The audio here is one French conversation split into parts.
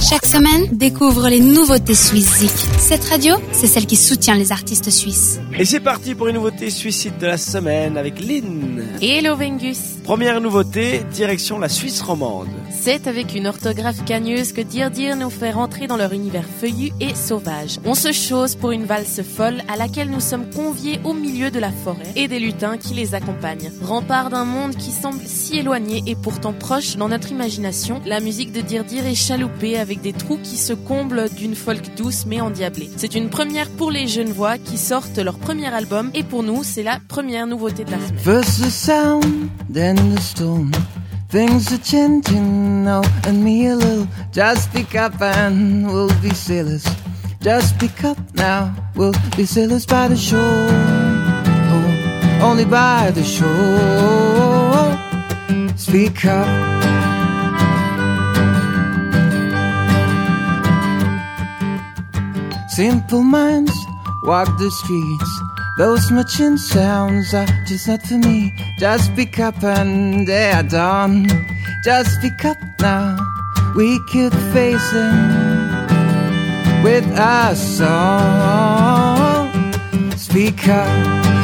Chaque semaine, découvre les nouveautés suisses Zik. Cette radio, c'est celle qui soutient les artistes suisses. Et c'est parti pour une nouveauté suicide de la semaine avec Lynn. Hello Vengus. Première nouveauté, direction la Suisse romande. C'est avec une orthographe cagneuse que Dire Dire nous fait rentrer dans leur univers feuillu et sauvage. On se chose pour une valse folle à laquelle nous sommes conviés au milieu de la forêt et des lutins qui les accompagnent. Rempart d'un monde qui semble si éloigné et pourtant proche dans notre imagination, la musique de Dire Dire est chaloupée avec des trous qui se comblent d'une folk douce mais endiablée. C'est une première pour les jeunes voix qui sortent leur premier album et pour nous, c'est la première nouveauté de la semaine. First the sound, then the storm. Things are changing now, and me a little. Just pick up and we'll be sailors. Just pick up now, we'll be sailors by the shore. Only by the shore. Speak up. Simple minds walk the streets. Those machine sounds are just not for me. Just pick up and they are done. Just pick up now. We face it with a song. Speak up.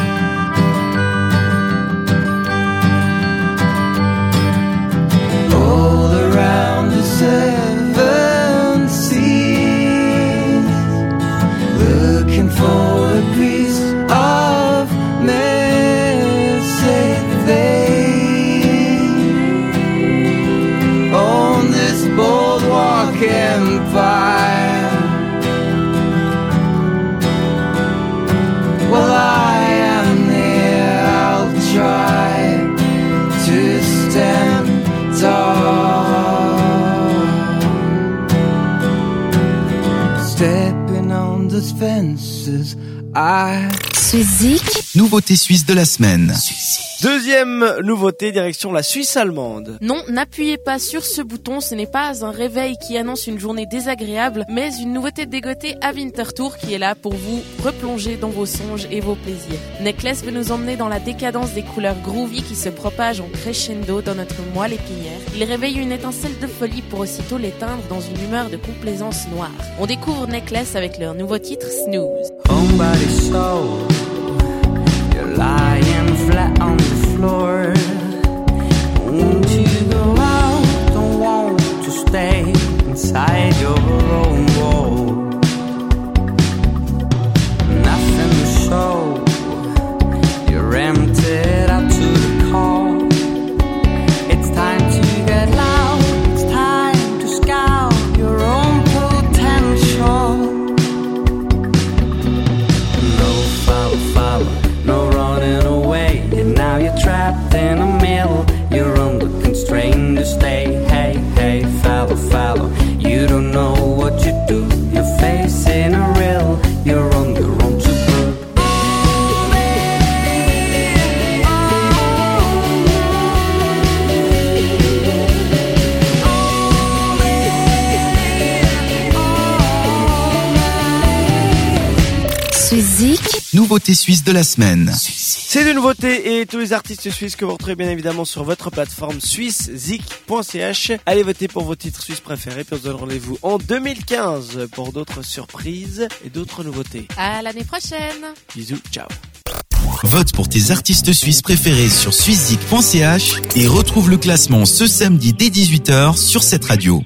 Fences, I. Nouveauté suisse de la semaine. Deuxième nouveauté, direction la Suisse allemande. Non, n'appuyez pas sur ce bouton, ce n'est pas un réveil qui annonce une journée désagréable, mais une nouveauté dégotée à Winterthur qui est là pour vous replonger dans vos songes et vos plaisirs. Necklace veut nous emmener dans la décadence des couleurs groovy qui se propagent en crescendo dans notre moelle épinière. Il réveille une étincelle de folie pour aussitôt l'éteindre dans une humeur de complaisance noire. On découvre Necklace avec leur nouveau titre Snooze. Homebody soul. You're lying flat on the floor. Won't you go out? Don't want to stay inside your own running away. And now you're trapped in the middle. Nouveauté suisse de la semaine. C'est de nouveautés et tous les artistes suisses que vous retrouvez bien évidemment sur votre plateforme suissezik.ch. Allez voter pour vos titres suisses préférés puis on se donne rendez-vous en 2015 pour d'autres surprises et d'autres nouveautés. À l'année prochaine! Bisous, ciao. Vote pour tes artistes suisses préférés sur suissezik.ch et retrouve le classement ce samedi dès 18h sur cette radio.